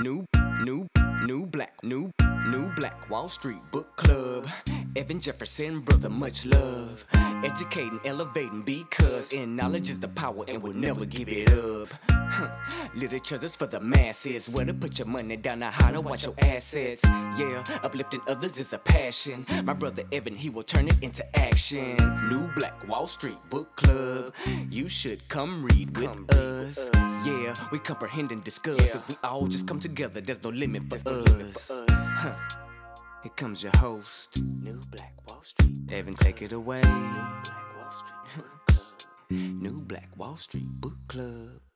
New, new, new black, new, new black Wall Street book club. Evan Jefferson, brother, much love. Educating, elevating, because in knowledge is the power and we'll never give it up. Huh. Literature is for the masses. Where to put your money down, now how to watch your assets. Yeah, uplifting others is a passion. My brother Evan, he will turn it into action. New Black Wall Street Book Club. You should come read with us. Yeah, we comprehend and discuss. If we all just come together, there's no limit for us. Huh. Here comes your host, New Black Wall Street. Evan, take it away. New Black Wall Street Book Club. New Black Wall Street Book Club.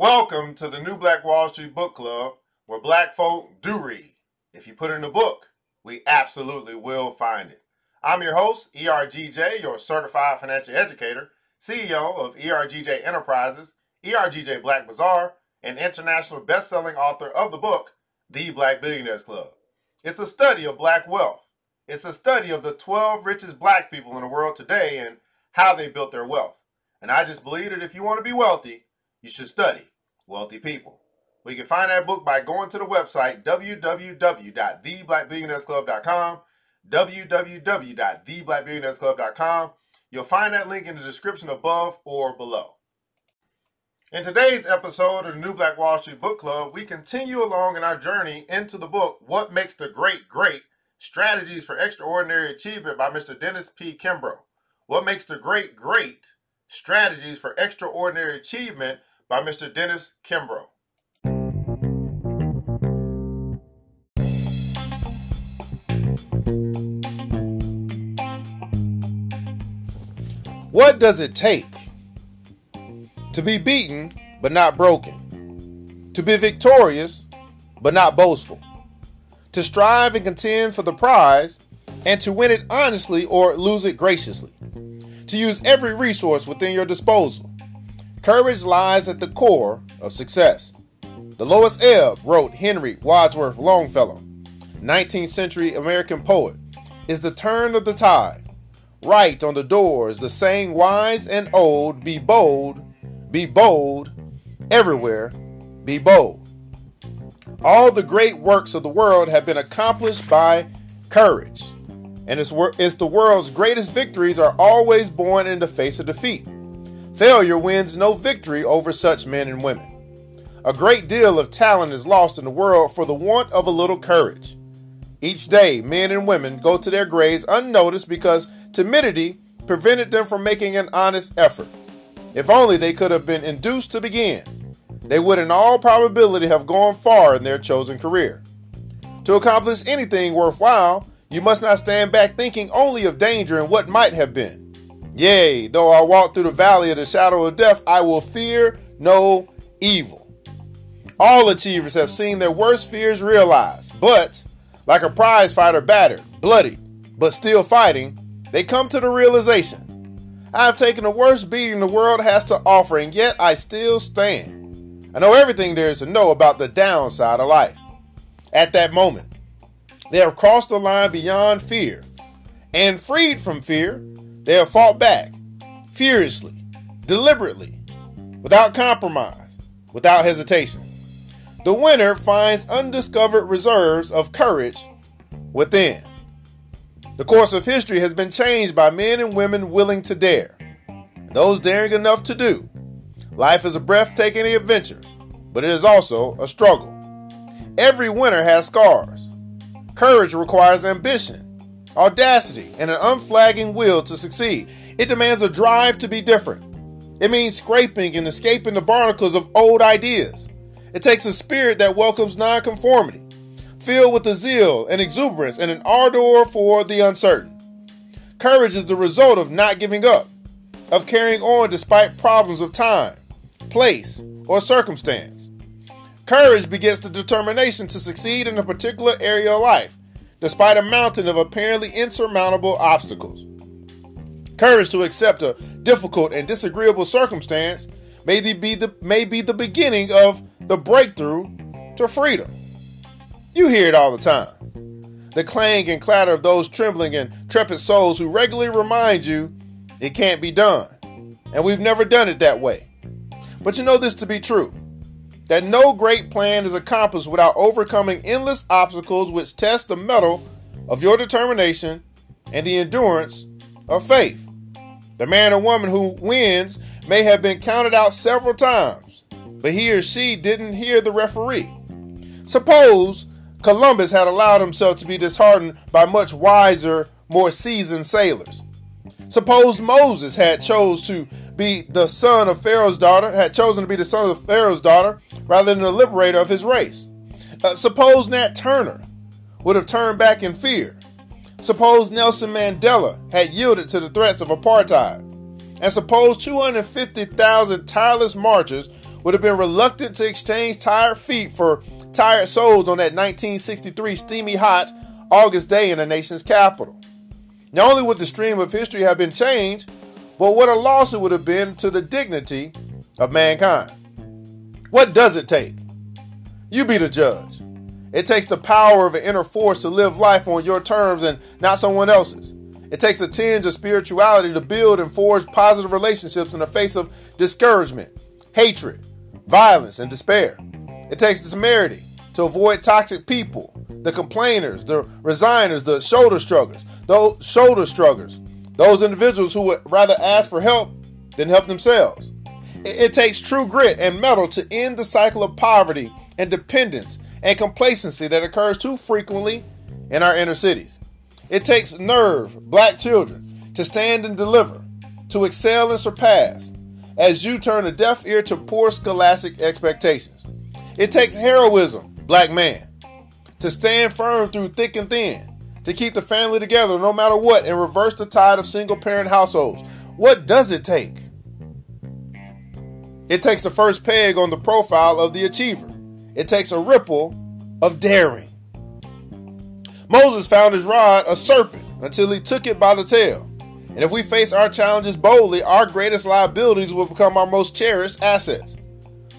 Welcome to the New Black Wall Street Book Club, where black folk do read. If you put in a book, we absolutely will find it. I'm your host, ERGJ, your certified financial educator, CEO of ERGJ Enterprises, ERGJ Black Bazaar, and international best-selling author of the book, The Black Billionaires Club. It's a study of black wealth. It's a study of the 12 richest black people in the world today and how they built their wealth. And I just believe that if you want to be wealthy, you should study wealthy people. We can find that book by going to the website www.theblackbillionairesclub.com, www.theblackbillionairesclub.com. You'll find that link in the description above or below. In today's episode of the New Black Wall Street Book Club, we continue along in our journey into the book What Makes the Great Great Strategies for Extraordinary Achievement by Mr. Dennis P. Kimbro. What Makes the Great Great Strategies for Extraordinary Achievement by Mr. Dennis Kimbro. What does it take to be beaten but not broken? To be victorious but not boastful? To strive and contend for the prize and to win it honestly or lose it graciously? To use every resource within your disposal? Courage lies at the core of success. The lowest Ebb wrote Henry Wadsworth Longfellow, 19th century American poet, is the turn of the tide. Write on the doors the saying wise and old, be bold, be bold, everywhere, be bold. All the great works of the world have been accomplished by courage. And it's, it's the world's greatest victories are always born in the face of defeat. Failure wins no victory over such men and women. A great deal of talent is lost in the world for the want of a little courage. Each day, men and women go to their graves unnoticed because timidity prevented them from making an honest effort. If only they could have been induced to begin, they would in all probability have gone far in their chosen career. To accomplish anything worthwhile, you must not stand back thinking only of danger and what might have been. Yea, though I walk through the valley of the shadow of death, I will fear no evil. All achievers have seen their worst fears realized, but like a prize fighter battered, bloody, but still fighting, they come to the realization I have taken the worst beating the world has to offer, and yet I still stand. I know everything there is to know about the downside of life. At that moment, they have crossed the line beyond fear, and freed from fear, they have fought back furiously, deliberately, without compromise, without hesitation. The winner finds undiscovered reserves of courage within. The course of history has been changed by men and women willing to dare, those daring enough to do. Life is a breathtaking adventure, but it is also a struggle. Every winner has scars. Courage requires ambition, audacity, and an unflagging will to succeed. It demands a drive to be different. It means scraping and escaping the barnacles of old ideas. It takes a spirit that welcomes nonconformity, filled with a zeal and exuberance and an ardor for the uncertain. Courage is the result of not giving up, of carrying on despite problems of time, place, or circumstance. Courage begets the determination to succeed in a particular area of life, despite a mountain of apparently insurmountable obstacles. Courage to accept a difficult and disagreeable circumstance may be the, may be the beginning of the breakthrough to freedom. You hear it all the time. The clang and clatter of those trembling and trepid souls who regularly remind you it can't be done. And we've never done it that way. But you know this to be true. That no great plan is accomplished without overcoming endless obstacles which test the mettle of your determination and the endurance of faith. The man or woman who wins may have been counted out several times, but he or she didn't hear the referee. Suppose Columbus had allowed himself to be disheartened by much wiser, more seasoned sailors. Suppose Moses had chose to be the son of Pharaoh's daughter, had chosen to be the son of Pharaoh's daughter rather than the liberator of his race. Uh, suppose Nat Turner would have turned back in fear. Suppose Nelson Mandela had yielded to the threats of apartheid. And suppose 250,000 tireless marchers would have been reluctant to exchange tired feet for tired souls on that 1963 steamy hot August day in the nation's capital. Not only would the stream of history have been changed, but what a loss it would have been to the dignity of mankind. What does it take? You be the judge. It takes the power of an inner force to live life on your terms and not someone else's. It takes a tinge of spirituality to build and forge positive relationships in the face of discouragement, hatred, violence, and despair. It takes temerity to avoid toxic people, the complainers, the resigners, the shoulder shruggers, those shoulder shruggers, those individuals who would rather ask for help than help themselves. It, takes true grit and metal to end the cycle of poverty and dependence and complacency that occurs too frequently in our inner cities. It takes nerve, black children, to stand and deliver, to excel and surpass, as you turn a deaf ear to poor scholastic expectations. It takes heroism, black man, to stand firm through thick and thin, to keep the family together no matter what, and reverse the tide of single parent households. What does it take? It takes the first peg on the profile of the achiever. It takes a ripple of daring. Moses found his rod a serpent until he took it by the tail. And if we face our challenges boldly, our greatest liabilities will become our most cherished assets.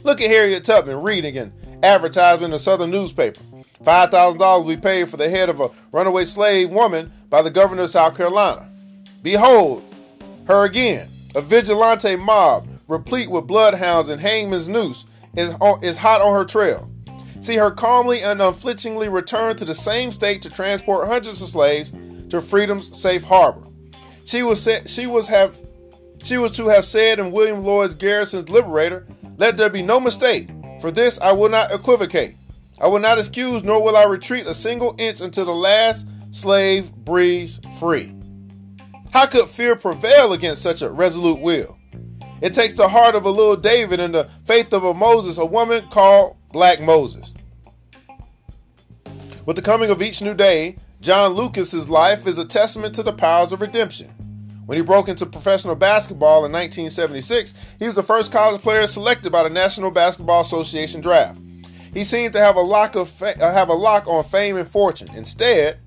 Look at Harriet Tubman reading an advertisement in a southern newspaper. $5,000 will be paid for the head of a runaway slave woman by the governor of South Carolina. Behold, her again, a vigilante mob, replete with bloodhounds and hangman's noose, is, is hot on her trail. See her calmly and unflinchingly return to the same state to transport hundreds of slaves to freedom's safe harbor. She was set, she was have she was to have said in William Lloyd Garrison's Liberator, "Let there be no mistake. For this I will not equivocate. I will not excuse, nor will I retreat a single inch until the last slave breathes free." How could fear prevail against such a resolute will? It takes the heart of a little David and the faith of a Moses, a woman called Black Moses. With the coming of each new day, John Lucas's life is a testament to the powers of redemption. When he broke into professional basketball in 1976, he was the first college player selected by the National Basketball Association draft. He seemed to have a lock of fa- uh, have a lock on fame and fortune. Instead,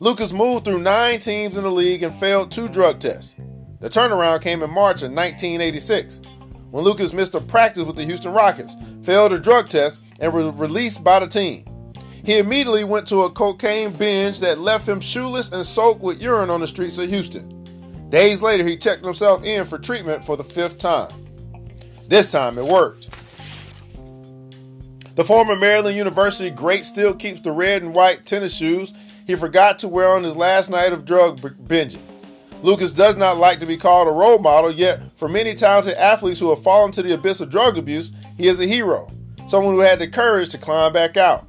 Lucas moved through nine teams in the league and failed two drug tests. The turnaround came in March of 1986 when Lucas missed a practice with the Houston Rockets, failed a drug test, and was released by the team. He immediately went to a cocaine binge that left him shoeless and soaked with urine on the streets of Houston. Days later, he checked himself in for treatment for the fifth time. This time it worked. The former Maryland University great still keeps the red and white tennis shoes he forgot to wear on his last night of drug binging. Lucas does not like to be called a role model, yet, for many talented athletes who have fallen to the abyss of drug abuse, he is a hero, someone who had the courage to climb back out.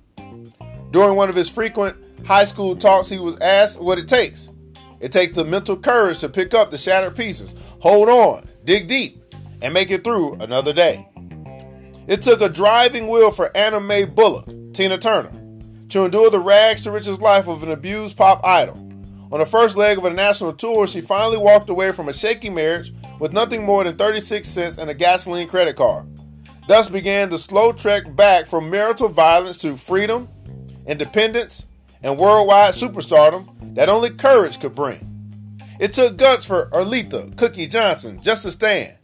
During one of his frequent high school talks, he was asked what it takes. It takes the mental courage to pick up the shattered pieces, hold on, dig deep, and make it through another day. It took a driving wheel for Anna Mae Bullock, Tina Turner, to endure the rags to riches life of an abused pop idol. On the first leg of a national tour, she finally walked away from a shaky marriage with nothing more than 36 cents and a gasoline credit card. Thus began the slow trek back from marital violence to freedom, independence, and worldwide superstardom that only courage could bring. It took guts for Earlitha Cookie Johnson just to stand,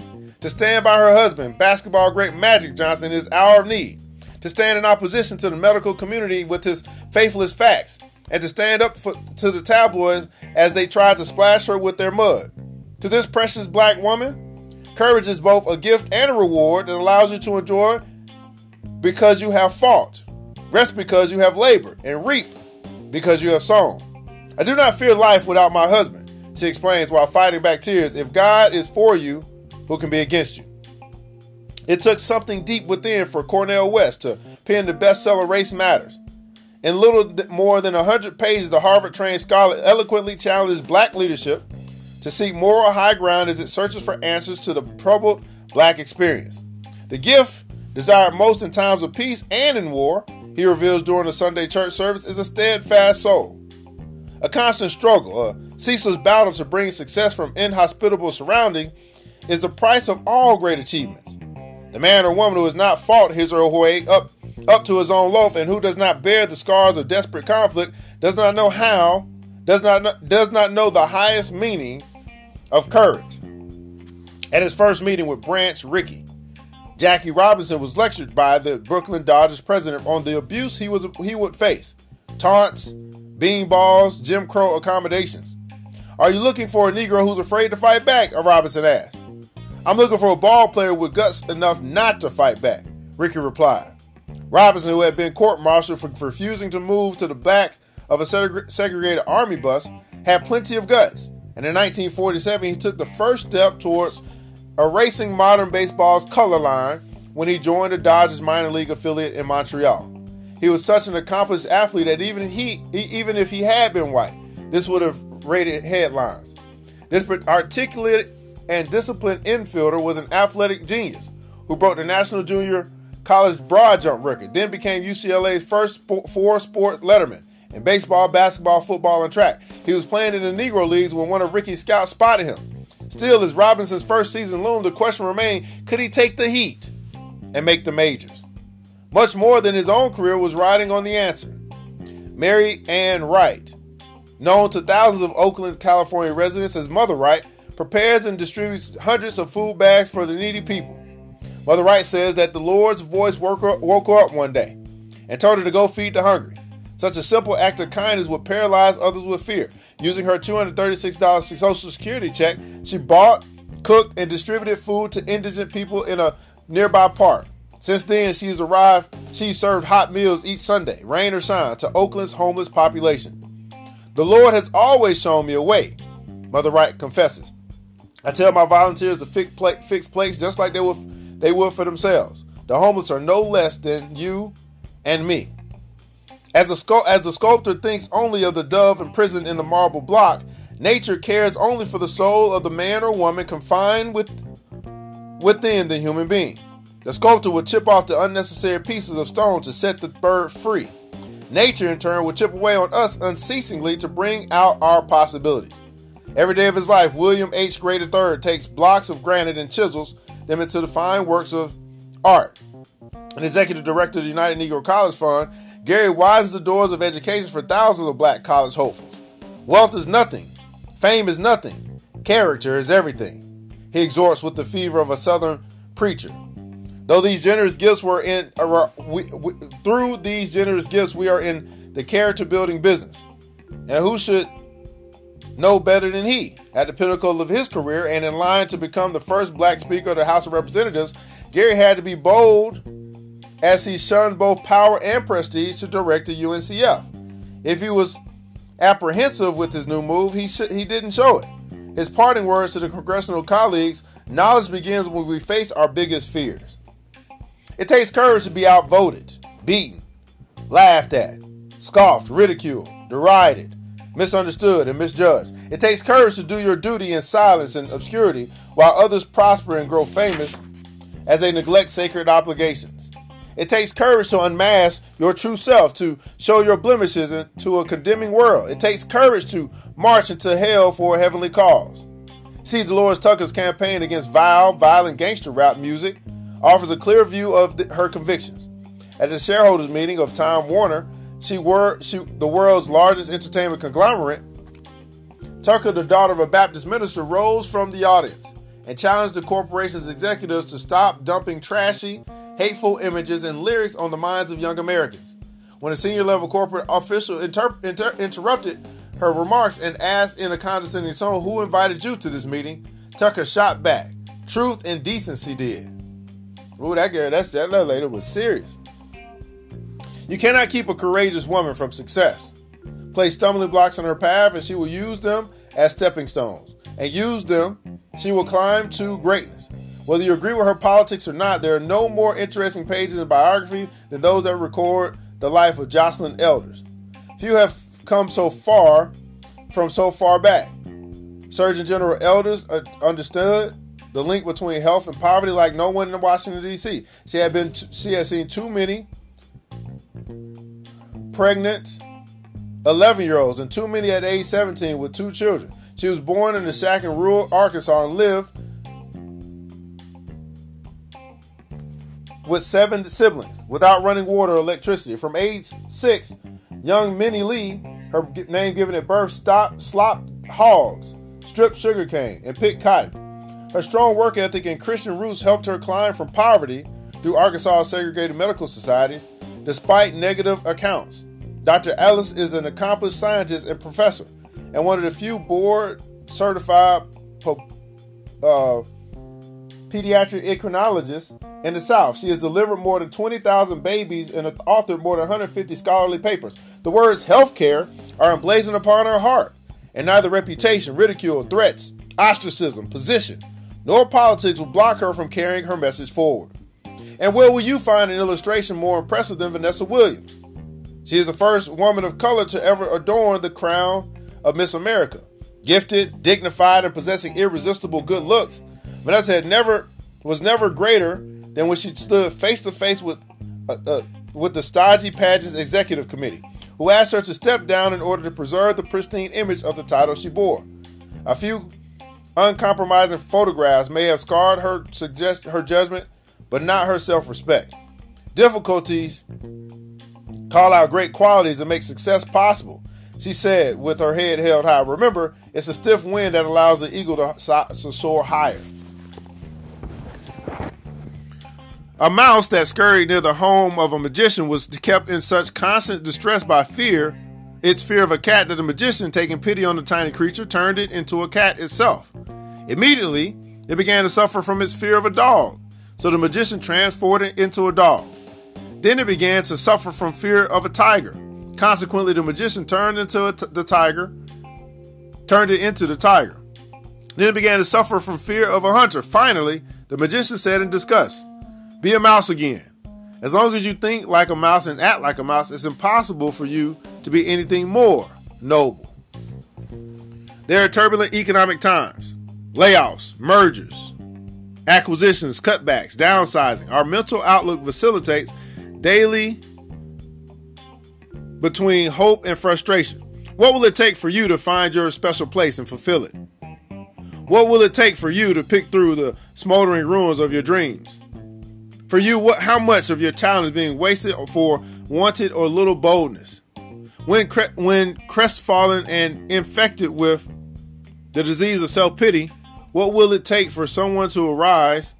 to stand by her husband, basketball great Magic Johnson, in his hour of need, to stand in opposition to the medical community with his faithless facts, and to stand up for, to the tabloids as they tried to splash her with their mud. To this precious black woman, courage is both a gift and a reward that allows you to enjoy because you have fought, rest because you have labored, and reap because you have sown. I do not fear life without my husband, she explains while fighting back tears. If God is for you, who can be against you? It took something deep within for Cornel West to pen the bestseller Race Matters. In little more than 100 pages, the Harvard trained scholar eloquently challenges black leadership to seek moral high ground as it searches for answers to the troubled black experience. The gift desired most in times of peace and in war, he reveals during the Sunday church service, is a steadfast soul. A constant struggle, a ceaseless battle to bring success from inhospitable surroundings is the price of all great achievements. The man or woman who has not fought his or her way up, up to his own loaf and who does not bear the scars of desperate conflict does not know how, does not, does not know the highest meaning of courage. At his first meeting with Branch Rickey, Jackie Robinson was lectured by the Brooklyn Dodgers president on the abuse he was he would face, taunts, beanballs, Jim Crow accommodations. Are you looking for a Negro who's afraid to fight back? A Robinson asked. I'm looking for a ball player with guts enough not to fight back, Rickey replied. Robinson, who had been court-martialed for refusing to move to the back of a segregated army bus, had plenty of guts and in 1947 he took the first step towards erasing modern baseball's color line when he joined the Dodgers minor league affiliate in Montreal. He was such an accomplished athlete that even he, even if he had been white, this would have rated headlines. This articulate and disciplined infielder was an athletic genius who broke the national junior college broad jump record, then became UCLA's first four sport letterman in baseball, basketball, football, and track. He was playing in the Negro Leagues when one of Rickey's scouts spotted him. Still, as Robinson's first season loomed, the question remained could he take the heat and make the majors? Much more than his own career was riding on the answer. Mary Ann Wright, known to thousands of Oakland, California residents as Mother Wright, prepares and distributes hundreds of food bags for the needy people. Mother Wright says that the Lord's voice woke her, woke her up one day and told her to go feed the hungry. Such a simple act of kindness would paralyze others with fear. Using her $236 Social Security check, she bought, cooked, and distributed food to indigent people in a nearby park. Since then, she's arrived, she served hot meals each Sunday, rain or shine, to Oakland's homeless population. The Lord has always shown me a way, Mother Wright confesses. I tell my volunteers to fix, plate, fix plates just like they would, they would for themselves. The homeless are no less than you and me. As the, as the sculptor thinks only of the dove imprisoned in the marble block, nature cares only for the soul of the man or woman confined with, within the human being. The sculptor would chip off the unnecessary pieces of stone to set the bird free. Nature, in turn, would chip away on us unceasingly to bring out our possibilities. Every day of his life, William H. Gray III takes blocks of granite and chisels them into the fine works of art. An executive director of the United Negro College Fund Gray widens the doors of education for thousands of black college hopefuls. Wealth is nothing. Fame is nothing. Character is everything. He exhorts with the fever of a southern preacher. Though these generous gifts were in, uh, we, we, through these generous gifts, we are in the character building business. And who should know better than he? At the pinnacle of his career and in line to become the first black speaker of the House of Representatives, Gray had to be bold as he shunned both power and prestige to direct the UNCF. If he was apprehensive with his new move, he, sh- he didn't show it. His parting words to the congressional colleagues knowledge begins when we face our biggest fears. It takes courage to be outvoted, beaten, laughed at, scoffed, ridiculed, derided, misunderstood, and misjudged. It takes courage to do your duty in silence and obscurity while others prosper and grow famous as they neglect sacred obligations. It takes courage to unmask your true self, to show your blemishes to a condemning world. It takes courage to march into hell for a heavenly cause. C. Delores Tucker's campaign against vile, violent gangster rap music offers a clear view of the, her convictions. At the shareholders meeting of Time Warner, she were she, the world's largest entertainment conglomerate. Tucker, the daughter of a Baptist minister, rose from the audience and challenged the corporation's executives to stop dumping trashy hateful images, and lyrics on the minds of young Americans. When a senior level corporate official inter- inter- interrupted her remarks and asked in a condescending tone, Who invited you to this meeting? Tucker shot back. Truth and decency did. Ooh, that girl, that's, that lady was serious. You cannot keep a courageous woman from success. Place stumbling blocks in her path, and she will use them as stepping stones. And use them, she will climb to greatness. Whether you agree with her politics or not, there are no more interesting pages in biography than those that record the life of Joycelyn Elders. Few have come so far from so far back. Surgeon General Elders uh, understood the link between health and poverty like no one in Washington D.C. She had been t- she had seen too many pregnant 11 year olds and too many at age 17 with two children. She was born in a shack in rural Arkansas and lived with seven siblings without running water or electricity. From age six, young Minnie Lee, her name given at birth, stopped, slopped hogs, stripped sugarcane, and picked cotton. Her strong work ethic and Christian roots helped her climb from poverty through Arkansas segregated medical societies, despite negative accounts. Dr. Elders is an accomplished scientist and professor, and one of the few board certified uh, pediatric endocrinologists in the South. She has delivered more than 20,000 babies and authored more than 150 scholarly papers. The words healthcare are emblazoned upon her heart, and neither reputation, ridicule, threats, ostracism, position, nor politics will block her from carrying her message forward. And where will you find an illustration more impressive than Vanessa Williams? She is the first woman of color to ever adorn the crown of Miss America. Gifted, dignified, and possessing irresistible good looks, Vanessa had never was never greater than when she stood face to face with uh, uh, with the stodgy pageant's executive committee, who asked her to step down in order to preserve the pristine image of the title she bore. A few uncompromising photographs may have scarred her suggest her judgment, but not her self-respect. Difficulties call out great qualities and make success possible. She said with her head held high. Remember, it's a stiff wind that allows the eagle to, to soar higher. A mouse that scurried near the home of a magician was kept in such constant distress by fear, its fear of a cat, that the magician, taking pity on the tiny creature, turned it into a cat itself. Immediately, it began to suffer from its fear of a dog, so the magician transformed it into a dog. Then it began to suffer from fear of a tiger. Consequently, the magician turned into the tiger, turned it into the tiger. Then it began to suffer from fear of a hunter. Finally, the magician said in disgust, be a mouse again. As long as you think like a mouse and act like a mouse, it's impossible for you to be anything more noble. There are turbulent economic times, layoffs, mergers, acquisitions, cutbacks, downsizing. Our mental outlook facilitates daily between hope and frustration. What will it take for you to find your special place and fulfill it? What will it take for you to pick through the smoldering ruins of your dreams? For you, what, how much of your talent is being wasted for wanted or little boldness? When, cre- when crestfallen and infected with the disease of self pity, what will it take for someone to arise,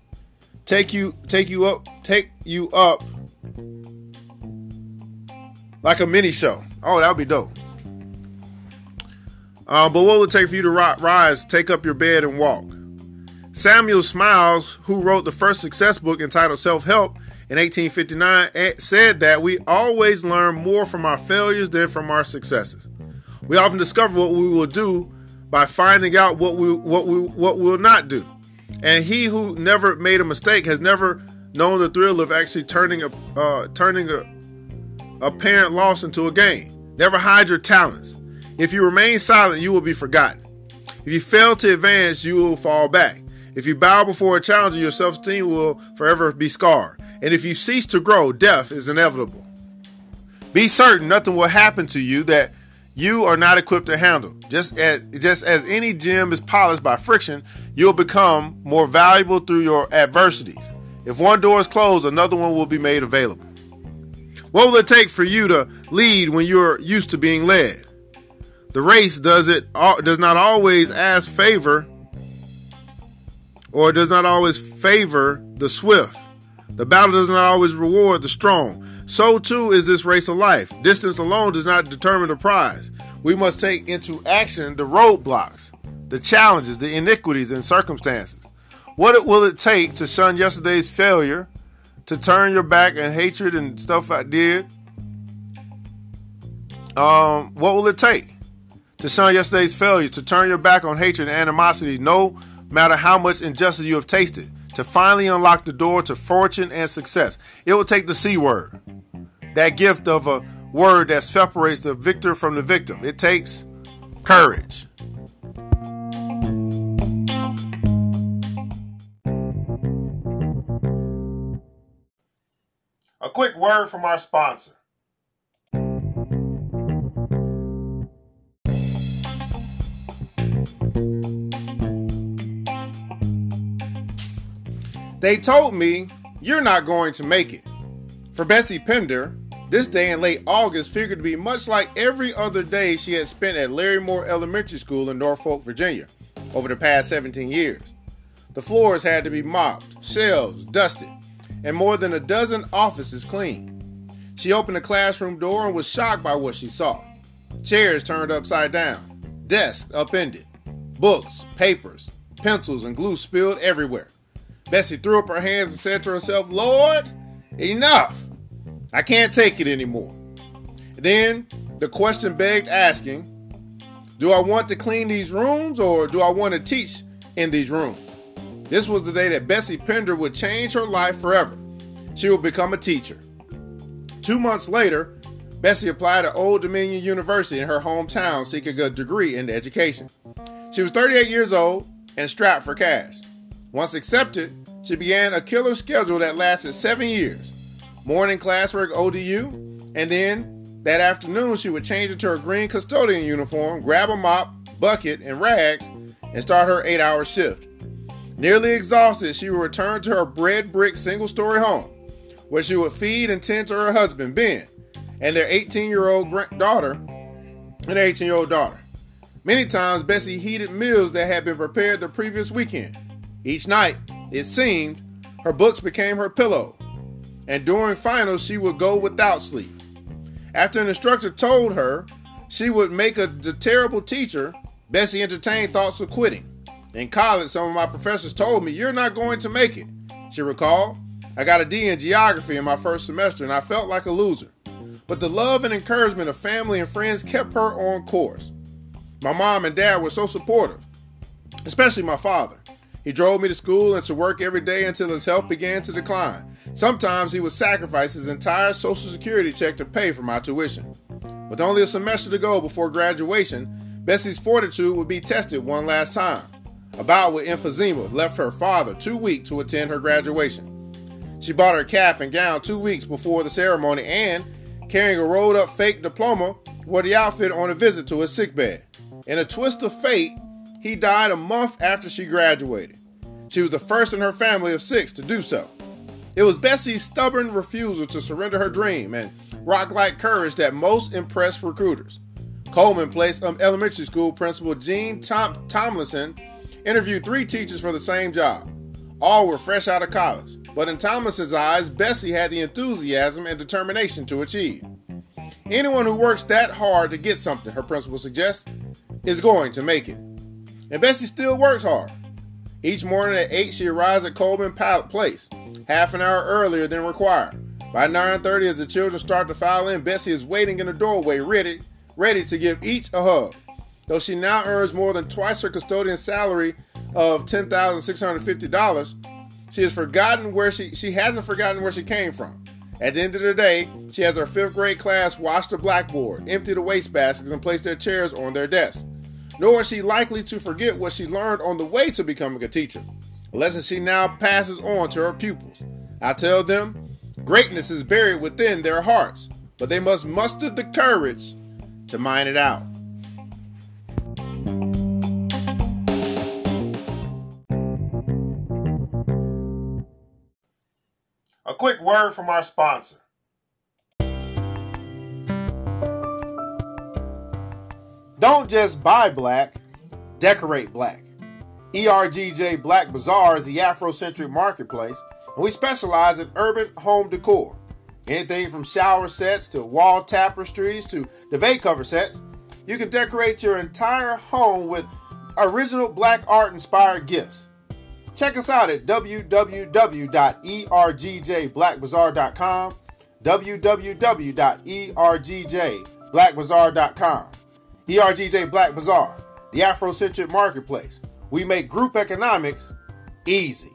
take you, take you up, take you up like a mini show? Oh, that would be dope. Uh, but what will it take for you to rise, take up your bed, and walk? Samuel Smiles, who wrote the first success book entitled Self Help in 1859, eh, said that we always learn more from our failures than from our successes. We often discover what we will do by finding out what we what we what we will not do. And he who never made a mistake has never known the thrill of actually turning a uh, turning a apparent loss into a gain. Never hide your talents. If you remain silent, you will be forgotten. If you fail to advance, you will fall back. If you bow before a challenger, your self esteem will forever be scarred. And if you cease to grow, death is inevitable. Be certain nothing will happen to you that you are not equipped to handle. Just as, just as any gem is polished by friction, you'll become more valuable through your adversities. If one door is closed, another one will be made available. What will it take for you to lead when you're used to being led? The race does it does not always ask favor or does not always favor the swift. The battle does not always reward the strong. So too is this race of life. Distance alone does not determine the prize. We must take into action the roadblocks, the challenges, the iniquities, and circumstances. What will it take to shun yesterday's failure, to turn your back and hatred and stuff I did, um, what will it take to shun yesterday's failures, to turn your back on hatred and animosity, no matter how much injustice you have tasted, to finally unlock the door to fortune and success? It will take the C word, that gift of a word that separates the victor from the victim. It takes courage. A quick word from our sponsor. They told me you're not going to make it. For Bessie Pender, this day in late August figured to be much like every other day she had spent at Larrymore Elementary School in Norfolk, Virginia, over the past 17 years. The floors had to be mopped, shelves dusted, and more than a dozen offices cleaned. She opened the classroom door and was shocked by what she saw. Chairs turned upside down, desks upended, books, papers, pencils, and glue spilled everywhere. Bessie threw up her hands and said to herself, Lord, enough! I can't take it anymore. Then the question begged asking, Do I want to clean these rooms or do I want to teach in these rooms? This was the day that Bessie Pender would change her life forever. She would become a teacher. Two months later, Bessie applied at Old Dominion University in her hometown seeking a degree in education. She was 38 years old and strapped for cash. Once accepted, she began a killer schedule that lasted seven years. Morning classwork ODU, and then that afternoon she would change into her green custodian uniform, grab a mop, bucket, and rags, and start her eight hour shift. Nearly exhausted, she would return to her bread brick single story home, where she would feed and tend to her husband, Ben, and their 18 year old daughter, and 18 year old daughter. Many times, Bessie heated meals that had been prepared the previous weekend. Each night, it seemed, her books became her pillow, and during finals, she would go without sleep. After an instructor told her she would make a, terrible teacher, Bessie entertained thoughts of quitting. In college, some of my professors told me, You're not going to make it. She recalled, I got a D in geography in my first semester and I felt like a loser. But the love and encouragement of family and friends kept her on course. My mom and dad were so supportive, especially my father. He drove me to school and to work every day until his health began to decline. Sometimes he would sacrifice his entire Social Security check to pay for my tuition. With only a semester to go before graduation, Bessie's fortitude would be tested one last time. A bout with emphysema left her father too weak to attend her graduation. She bought her cap and gown two weeks before the ceremony and, carrying a rolled up fake diploma, wore the outfit on a visit to his sickbed. In a twist of fate, he died a month after she graduated. She was the first in her family of six to do so. It was Bessie's stubborn refusal to surrender her dream and rock like courage that most impressed recruiters. Coleman Place um, Elementary School Principal Gene Tom- Tomlinson interviewed three teachers for the same job. All were fresh out of college, but in Tomlinson's eyes, Bessie had the enthusiasm and determination to achieve. Anyone who works that hard to get something, her principal suggests, is going to make it. And Bessie still works hard. Each morning at 8, she arrives at Coleman Place, half an hour earlier than required. By 9.30, as the children start to file in, Bessie is waiting in the doorway, ready, ready to give each a hug. Though she now earns more than twice her custodian salary of $10,650, she has forgotten where she she hasn't forgotten where she came from. At the end of the day, she has her fifth grade class wash the blackboard, empty the wastebaskets, and place their chairs on their desks nor is she likely to forget what she learned on the way to becoming a teacher, a lesson she now passes on to her pupils. I tell them, greatness is buried within their hearts, but they must muster the courage to mine it out. A quick word from our sponsor. Don't just buy black, decorate black. ERGJ Black Bazaar is the Afrocentric marketplace, and we specialize in urban home decor. Anything from shower sets to wall tapestries to duvet cover sets, you can decorate your entire home with original black art inspired gifts. Check us out at www.ergjblackbazaar.com, www.ergjblackbazaar.com ERGJ Black Bazaar, the Afrocentric marketplace. We make group economics easy.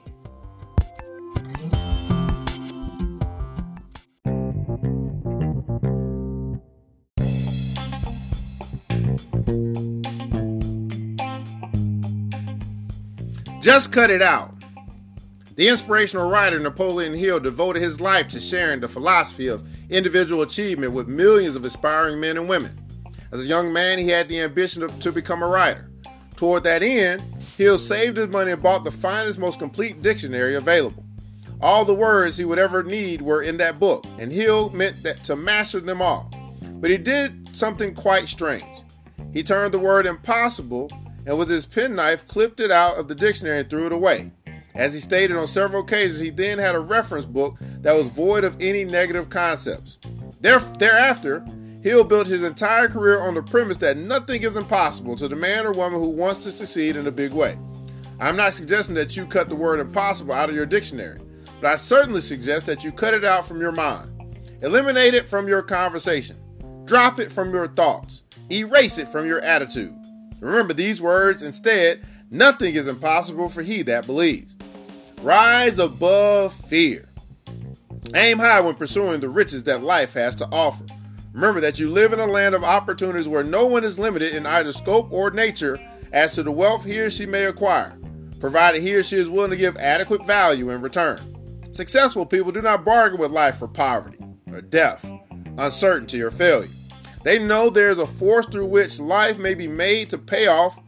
Just cut it out. The inspirational writer Napoleon Hill devoted his life to sharing the philosophy of individual achievement with millions of aspiring men and women. As a young man, he had the ambition of, to become a writer. Toward that end, Hill saved his money and bought the finest, most complete dictionary available. All the words he would ever need were in that book, and Hill meant that to master them all. But he did something quite strange. He turned the word impossible and with his penknife clipped it out of the dictionary and threw it away. As he stated on several occasions, he then had a reference book that was void of any negative concepts. Thereafter, Hill built his entire career on the premise that nothing is impossible to the man or woman who wants to succeed in a big way. I'm not suggesting that you cut the word impossible out of your dictionary, but I certainly suggest that you cut it out from your mind. Eliminate it from your conversation. Drop it from your thoughts. Erase it from your attitude. Remember these words instead nothing is impossible for he that believes. Rise above fear. Aim high when pursuing the riches that life has to offer. Remember that you live in a land of opportunities where no one is limited in either scope or nature as to the wealth he or she may acquire, provided he or she is willing to give adequate value in return. Successful people do not bargain with life for poverty, or death, uncertainty, or failure. They know there's a force through which life may be made to pay off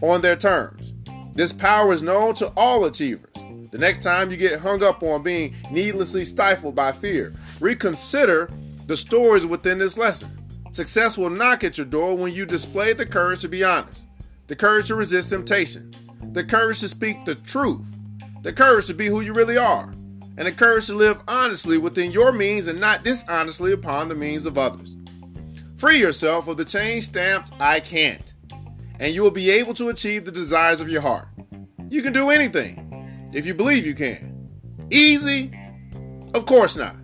on their terms. This power is known to all achievers. The next time you get hung up on being needlessly stifled by fear, reconsider the stories within this lesson. Success will knock at your door when you display the courage to be honest, the courage to resist temptation, the courage to speak the truth, the courage to be who you really are, and the courage to live honestly within your means and not dishonestly upon the means of others. Free yourself of the chain stamped I can't, and you will be able to achieve the desires of your heart. You can do anything if you believe you can. Easy? Of course not.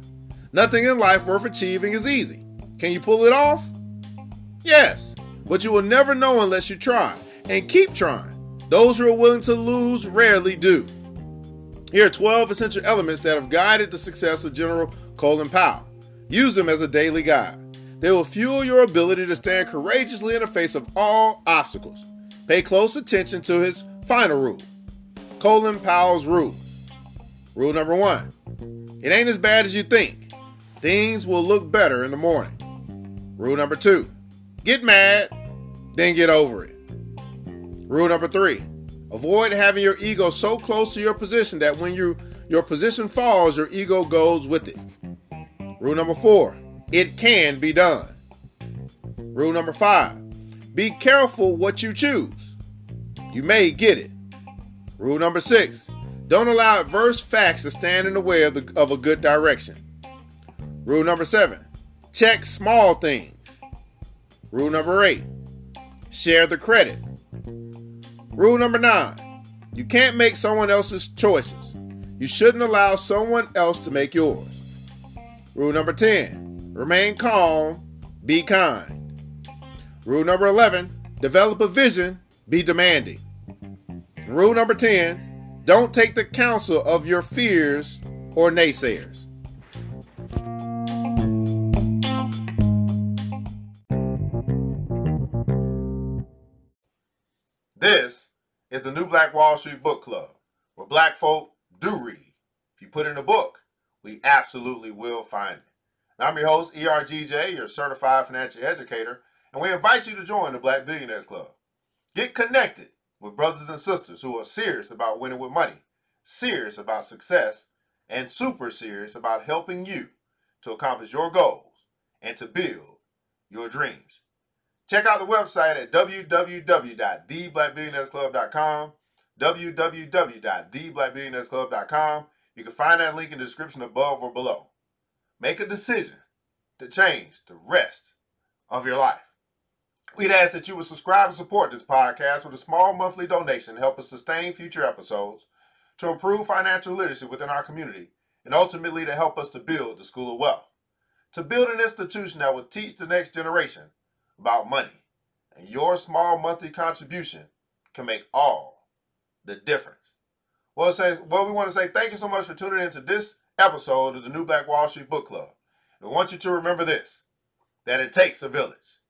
Nothing in life worth achieving is easy. Can you pull it off? Yes, but you will never know unless you try, and keep trying. Those who are willing to lose rarely do. Here are 12 essential elements that have guided the success of General Colin Powell. Use them as a daily guide. They will fuel your ability to stand courageously in the face of all obstacles. Pay close attention to his final rule Colin Powell's rule. Rule number one it ain't as bad as you think. Things will look better in the morning. Rule number two get mad, then get over it. Rule number three avoid having your ego so close to your position that when you, your position falls, your ego goes with it. Rule number four it can be done. Rule number five be careful what you choose. You may get it. Rule number six don't allow adverse facts to stand in the way of, the, of a good direction. Rule number seven check small things. Rule number eight share the credit. Rule number nine you can't make someone else's choices. You shouldn't allow someone else to make yours. Rule number 10 Remain calm, be kind. Rule number 11 develop a vision, be demanding. Rule number 10 don't take the counsel of your fears or naysayers. Is the New Black Wall Street Book Club, where black folk do read. If you put in a book, we absolutely will find it. I'm your host, ERGJ, your certified financial educator, and we invite you to join the Black Billionaires Club. Get connected with brothers and sisters who are serious about winning with money, serious about success, and super serious about helping you to accomplish your goals and to build your dreams. Check out the website at www.theblackbillionairesclub.com, www.theblackbillionairesclub.com. You can find that link in the description above or below. Make a decision to change the rest of your life. We'd ask that you would subscribe and support this podcast with a small monthly donation to help us sustain future episodes, to improve financial literacy within our community, and ultimately to help us to build the School of Wealth. to build an institution that will teach the next generation about money. And your small monthly contribution can make all the difference. Well, says, well, we want to say thank you so much for tuning in to this episode of the New Black Wall Street Book Club. We want you to remember this that it takes a village,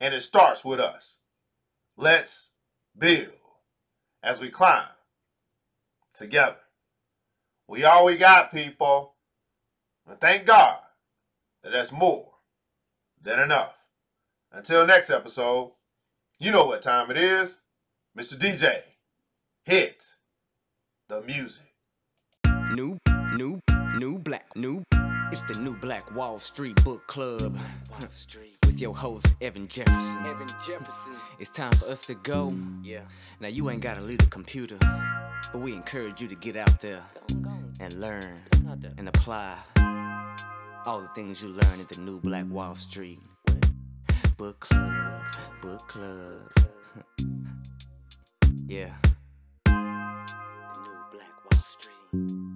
and it starts with us. Let's build as we climb together. We all we got, people. And thank God that that's more than enough. Until next episode, you know what time it is. Mr. DJ, hit the music. New, new, new black, new. It's the new Black Wall Street Book Club. With your host, Evan Jefferson. Evan Jefferson. It's time for us to go. Yeah. Now, you ain't gotta leave the computer, but we encourage you to get out there and learn and apply all the things you learn at the new Black Wall Street Book Club. Book Club. yeah. The new Black Wall Street.